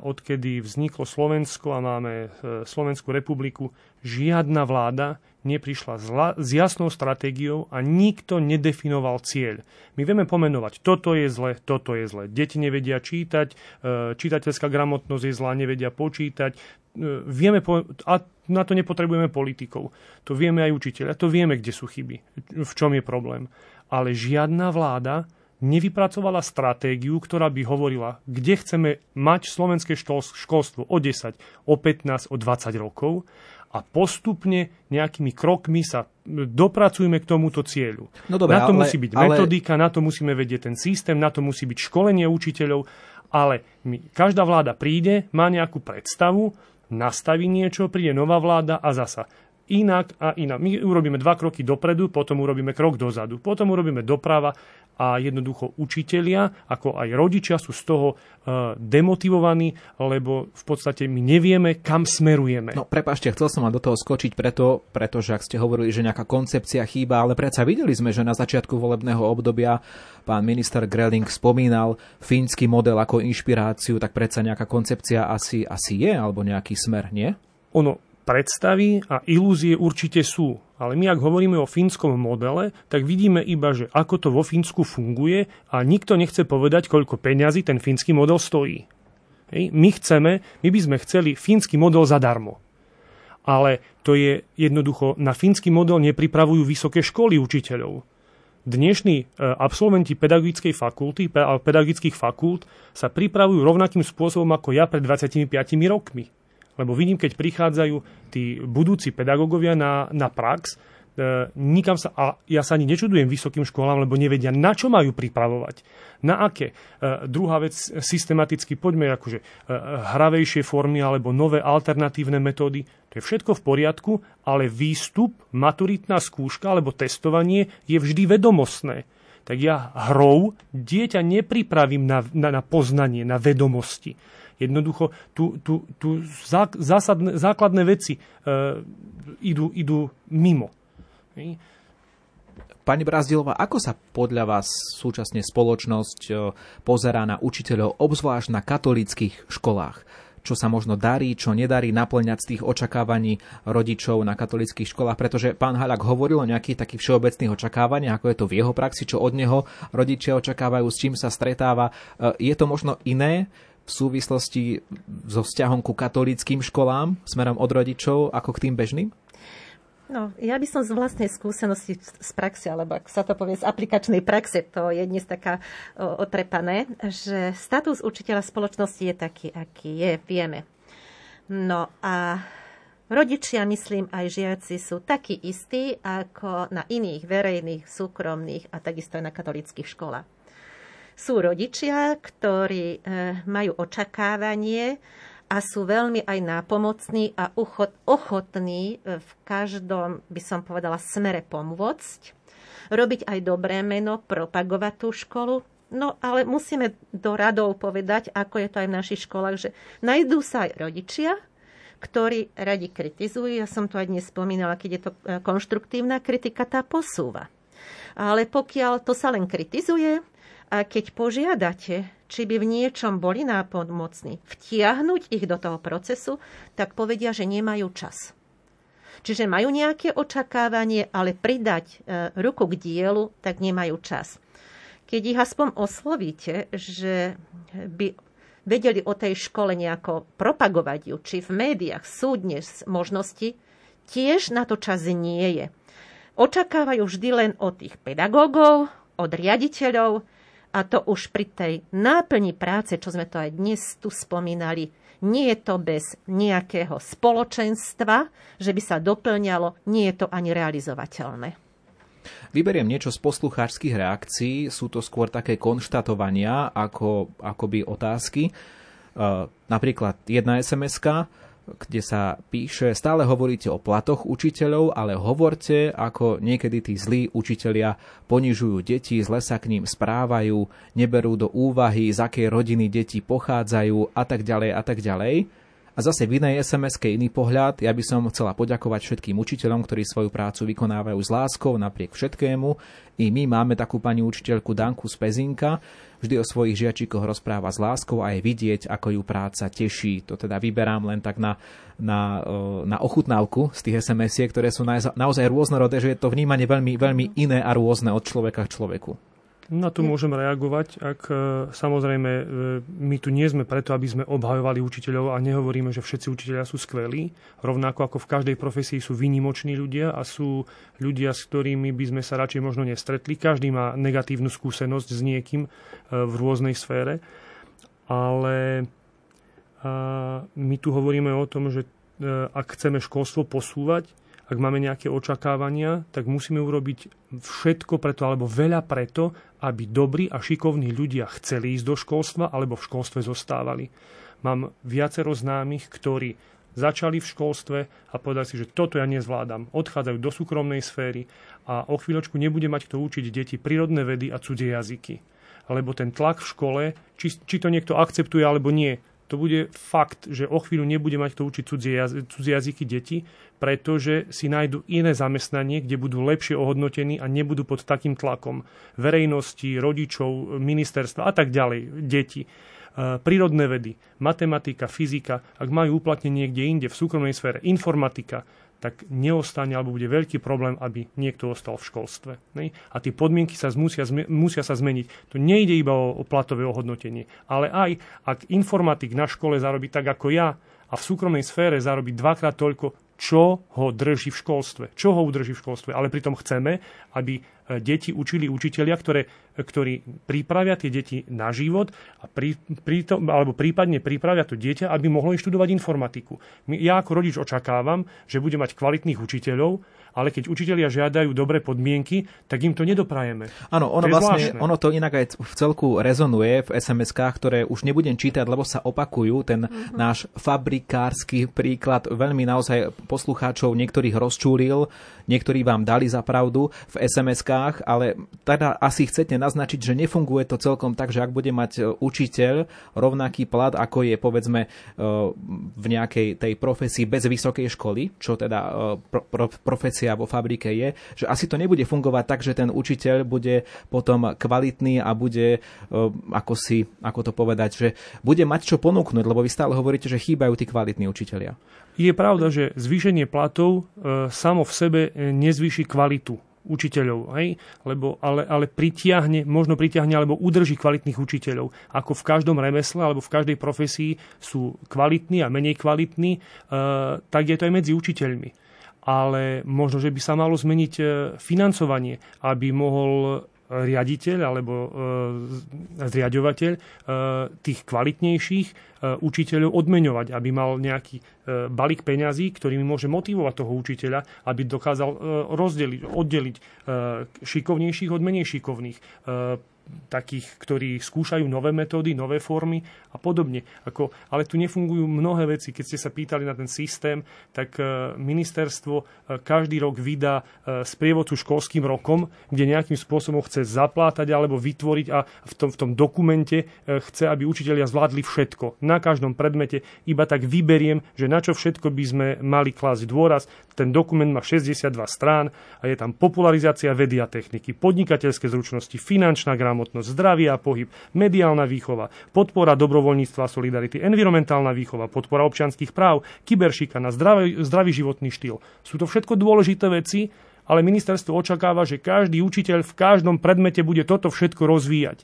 odkedy vzniklo Slovensko a máme Slovenskú republiku, žiadna vláda neprišla s jasnou stratégiou a nikto nedefinoval cieľ. My vieme pomenovať, toto je zle, toto je zle. Deti nevedia čítať, čitateľská gramotnosť je zlá, nevedia počítať. Vieme po, a na to nepotrebujeme politikov. To vieme aj učiteľia, to vieme, kde sú chyby, v čom je problém. Ale žiadna vláda nevypracovala stratégiu, ktorá by hovorila, kde chceme mať slovenské školstvo o 10, o 15, o 20 rokov a postupne nejakými krokmi sa dopracujeme k tomuto cieľu. No dobré, na to ale, musí byť ale... metodika, na to musíme vedieť ten systém, na to musí byť školenie učiteľov, ale my, každá vláda príde, má nejakú predstavu, nastaví niečo, príde nová vláda a zasa inak a inak. My urobíme dva kroky dopredu, potom urobíme krok dozadu, potom urobíme doprava a jednoducho učitelia, ako aj rodičia sú z toho uh, demotivovaní, lebo v podstate my nevieme, kam smerujeme. No prepašte, chcel som vám do toho skočiť preto, pretože ak ste hovorili, že nejaká koncepcia chýba, ale predsa videli sme, že na začiatku volebného obdobia pán minister Greling spomínal fínsky model ako inšpiráciu, tak predsa nejaká koncepcia asi, asi je, alebo nejaký smer, nie? Ono, predstavy a ilúzie určite sú. Ale my, ak hovoríme o fínskom modele, tak vidíme iba, že ako to vo Fínsku funguje a nikto nechce povedať, koľko peňazí ten fínsky model stojí. My chceme, my by sme chceli fínsky model zadarmo. ale to je jednoducho, na fínsky model nepripravujú vysoké školy učiteľov. Dnešní e, absolventi pedagogickej fakulty, pedagogických fakult sa pripravujú rovnakým spôsobom ako ja pred 25 rokmi. Lebo vidím, keď prichádzajú tí budúci pedagógovia na, na prax, E, nikam sa, a ja sa ani nečudujem vysokým školám, lebo nevedia, na čo majú pripravovať. Na aké? E, druhá vec, systematicky poďme akože e, hravejšie formy alebo nové alternatívne metódy. To je všetko v poriadku, ale výstup, maturitná skúška alebo testovanie je vždy vedomostné. Tak ja hrou dieťa nepripravím na, na, na poznanie, na vedomosti. Jednoducho tu, tu, tu zásadné, základné veci e, idú, idú mimo. Pani Brazdilová, ako sa podľa vás súčasne spoločnosť e, pozerá na učiteľov, obzvlášť na katolických školách? Čo sa možno darí, čo nedarí naplňať z tých očakávaní rodičov na katolických školách? Pretože pán Haľak hovoril o nejakých takých všeobecných očakávaniach, ako je to v jeho praxi, čo od neho rodičia očakávajú, s čím sa stretáva. E, je to možno iné v súvislosti so vzťahom ku katolickým školám smerom od rodičov ako k tým bežným? No, ja by som z vlastnej skúsenosti z praxe, alebo ak sa to povie z aplikačnej praxe, to je dnes taká otrepané, že status učiteľa spoločnosti je taký, aký je, vieme. No a rodičia, myslím, aj žiaci sú takí istí ako na iných verejných, súkromných a takisto aj na katolických školách. Sú rodičia, ktorí e, majú očakávanie, a sú veľmi aj nápomocní a ochotní e, v každom, by som povedala, smere pomôcť, robiť aj dobré meno, propagovať tú školu. No ale musíme do radov povedať, ako je to aj v našich školách, že najdú sa aj rodičia, ktorí radi kritizujú. Ja som to aj dnes spomínala, keď je to e, konštruktívna kritika, tá posúva. Ale pokiaľ to sa len kritizuje, a keď požiadate, či by v niečom boli nápomocní, vtiahnuť ich do toho procesu, tak povedia, že nemajú čas. Čiže majú nejaké očakávanie, ale pridať e, ruku k dielu, tak nemajú čas. Keď ich aspoň oslovíte, že by vedeli o tej škole nejako propagovať ju, či v médiách, súdne možnosti, tiež na to čas nie je. Očakávajú vždy len od tých pedagógov, od riaditeľov, a to už pri tej náplni práce, čo sme to aj dnes tu spomínali, nie je to bez nejakého spoločenstva, že by sa doplňalo, nie je to ani realizovateľné. Vyberiem niečo z poslucháčských reakcií, sú to skôr také konštatovania ako akoby otázky. Uh, napríklad jedna sms kde sa píše, stále hovoríte o platoch učiteľov, ale hovorte, ako niekedy tí zlí učitelia ponižujú deti, zle sa k ním správajú, neberú do úvahy, z akej rodiny deti pochádzajú a tak ďalej a tak ďalej. A zase v inej sms iný pohľad, ja by som chcela poďakovať všetkým učiteľom, ktorí svoju prácu vykonávajú s láskou napriek všetkému. I my máme takú pani učiteľku Danku z Pezinka, vždy o svojich žiačikoch rozpráva s láskou a je vidieť, ako ju práca teší. To teda vyberám len tak na, na, na ochutnávku z tých sms ktoré sú naozaj rôznorodé, že je to vnímanie veľmi, veľmi iné a rôzne od človeka k človeku. Na to môžem reagovať, ak e, samozrejme e, my tu nie sme preto, aby sme obhajovali učiteľov a nehovoríme, že všetci učiteľia sú skvelí. Rovnako ako v každej profesii sú výnimoční ľudia a sú ľudia, s ktorými by sme sa radšej možno nestretli. Každý má negatívnu skúsenosť s niekým e, v rôznej sfére. Ale my tu hovoríme o tom, že ak chceme školstvo posúvať, ak máme nejaké očakávania, tak musíme urobiť všetko preto, alebo veľa preto, aby dobrí a šikovní ľudia chceli ísť do školstva, alebo v školstve zostávali. Mám viacero známych, ktorí začali v školstve a povedali si, že toto ja nezvládam. Odchádzajú do súkromnej sféry a o chvíľočku nebude mať kto učiť deti prírodné vedy a cudzie jazyky. Lebo ten tlak v škole, či, či to niekto akceptuje alebo nie, to bude fakt, že o chvíľu nebude mať to učiť cudzie, cudzie jazyky deti, pretože si nájdu iné zamestnanie, kde budú lepšie ohodnotení a nebudú pod takým tlakom verejnosti, rodičov, ministerstva a tak ďalej, deti. E, prírodné vedy, matematika, fyzika, ak majú uplatnenie niekde inde v súkromnej sfére, informatika, tak neostane alebo bude veľký problém, aby niekto ostal v školstve. A tie podmienky sa musia, musia sa zmeniť. To nejde iba o, o platové ohodnotenie, ale aj ak informatik na škole zarobí tak ako ja a v súkromnej sfére zarobí dvakrát toľko, čo ho drží v školstve. Čo ho udrží v školstve. Ale pritom chceme, aby deti učili učitelia, ktoré, ktorí pripravia tie deti na život a pri, pri to, alebo prípadne pripravia to dieťa, aby mohlo študovať informatiku. Ja ako rodič očakávam, že bude mať kvalitných učiteľov, ale keď učitelia žiadajú dobré podmienky, tak im to nedoprajeme. Áno, ono, to vlastne, ono to inak aj v celku rezonuje v SMS-kách, ktoré už nebudem čítať, lebo sa opakujú. Ten mm-hmm. náš fabrikársky príklad veľmi naozaj poslucháčov niektorých rozčúlil, niektorí vám dali za pravdu v SMS-kách školách, ale teda asi chcete naznačiť, že nefunguje to celkom tak, že ak bude mať e, učiteľ rovnaký plat, ako je povedzme e, v nejakej tej profesii bez vysokej školy, čo teda e, pro, pro, profesia vo fabrike je, že asi to nebude fungovať tak, že ten učiteľ bude potom kvalitný a bude, ako si, ako to povedať, že bude mať čo ponúknuť, lebo vy stále hovoríte, že chýbajú tí kvalitní učiteľia. Je pravda, že zvýšenie platov e, samo v sebe nezvýši kvalitu učiteľov, hej? Lebo, ale, ale pritiahne, možno pritiahne alebo udrží kvalitných učiteľov. Ako v každom remesle alebo v každej profesii sú kvalitní a menej kvalitní, uh, tak je to aj medzi učiteľmi. Ale možno, že by sa malo zmeniť e, financovanie, aby mohol riaditeľ alebo e, zriadovateľ e, tých kvalitnejších e, učiteľov odmeňovať, aby mal nejaký balík peňazí, ktorými môže motivovať toho učiteľa, aby dokázal rozdeliť, oddeliť šikovnejších od menej šikovných takých, ktorí skúšajú nové metódy, nové formy a podobne. Ako, ale tu nefungujú mnohé veci. Keď ste sa pýtali na ten systém, tak e, ministerstvo e, každý rok vydá e, sprievodcu školským rokom, kde nejakým spôsobom chce zaplátať alebo vytvoriť a v tom, v tom dokumente chce, aby učitelia zvládli všetko. Na každom predmete iba tak vyberiem, že na čo všetko by sme mali klásť dôraz. Ten dokument má 62 strán a je tam popularizácia vedy a techniky, podnikateľské zručnosti, finančná gramotnosť, gramotnosť, zdravie a pohyb, mediálna výchova, podpora dobrovoľníctva a solidarity, environmentálna výchova, podpora občianských práv, kyberšikana, zdravý, zdravý životný štýl. Sú to všetko dôležité veci, ale ministerstvo očakáva, že každý učiteľ v každom predmete bude toto všetko rozvíjať.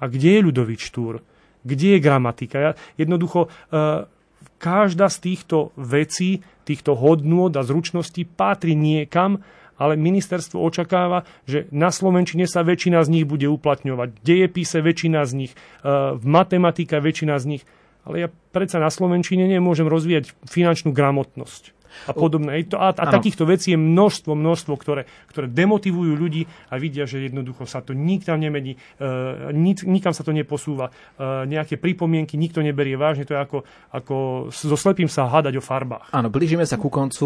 A kde je ľudový štúr? Kde je gramatika? Ja, jednoducho, uh, každá z týchto vecí, týchto hodnôt a zručností patrí niekam ale ministerstvo očakáva, že na Slovenčine sa väčšina z nich bude uplatňovať, v dejepise väčšina z nich, eh, v matematike väčšina z nich. Ale ja predsa na Slovenčine nemôžem rozvíjať finančnú gramotnosť a podobné. A, a takýchto vecí je množstvo, množstvo, ktoré, ktoré demotivujú ľudí a vidia, že jednoducho sa to nikam nemení, uh, nik, nikam sa to neposúva, uh, nejaké pripomienky nikto neberie vážne, to je ako, ako so slepým sa hádať o farbách. Áno, blížime sa ku koncu.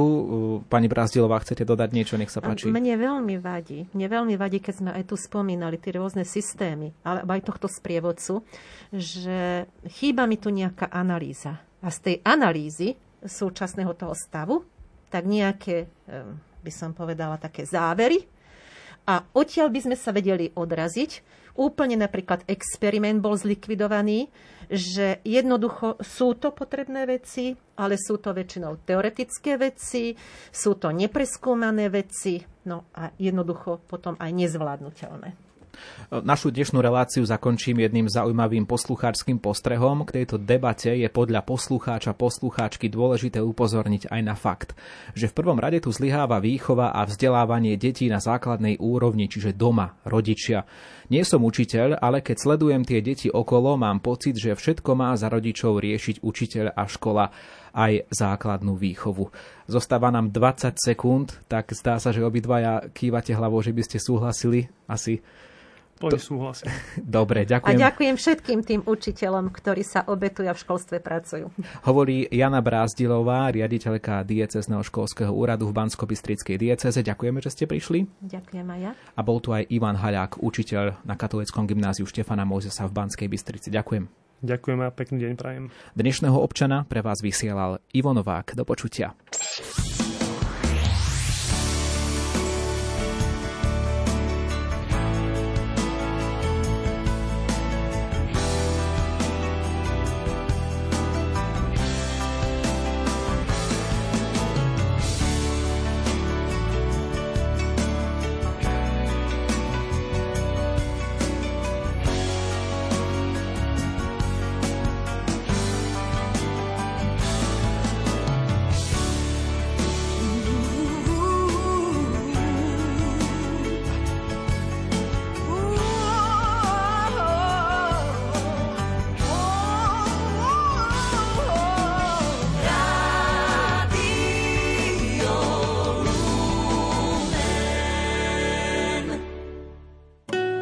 Pani Brazdilová, chcete dodať niečo, nech sa páči. Mne veľmi vadí, mne veľmi vadí, keď sme aj tu spomínali tie rôzne systémy, alebo aj tohto sprievodcu, že chýba mi tu nejaká analýza. A z tej analýzy súčasného toho stavu, tak nejaké, by som povedala, také závery. A odtiaľ by sme sa vedeli odraziť. Úplne napríklad experiment bol zlikvidovaný, že jednoducho sú to potrebné veci, ale sú to väčšinou teoretické veci, sú to nepreskúmané veci, no a jednoducho potom aj nezvládnutelné. Našu dnešnú reláciu zakončím jedným zaujímavým poslucháčským postrehom. K tejto debate je podľa poslucháča poslucháčky dôležité upozorniť aj na fakt, že v prvom rade tu zlyháva výchova a vzdelávanie detí na základnej úrovni, čiže doma, rodičia. Nie som učiteľ, ale keď sledujem tie deti okolo, mám pocit, že všetko má za rodičov riešiť učiteľ a škola aj základnú výchovu. Zostáva nám 20 sekúnd, tak zdá sa, že obidvaja kývate hlavou, že by ste súhlasili. Asi Plne súhlasím. Dobre, ďakujem. A ďakujem všetkým tým učiteľom, ktorí sa obetujú a v školstve pracujú. Hovorí Jana Brázdilová, riaditeľka diecezného školského úradu v bansko dieceze. Ďakujeme, že ste prišli. Ďakujem aj ja. A bol tu aj Ivan Haľák, učiteľ na katolickom gymnáziu Štefana Mojzesa v Banskej Bystrici. Ďakujem. Ďakujem a pekný deň prajem. Dnešného občana pre vás vysielal Ivo Novák. Do počutia.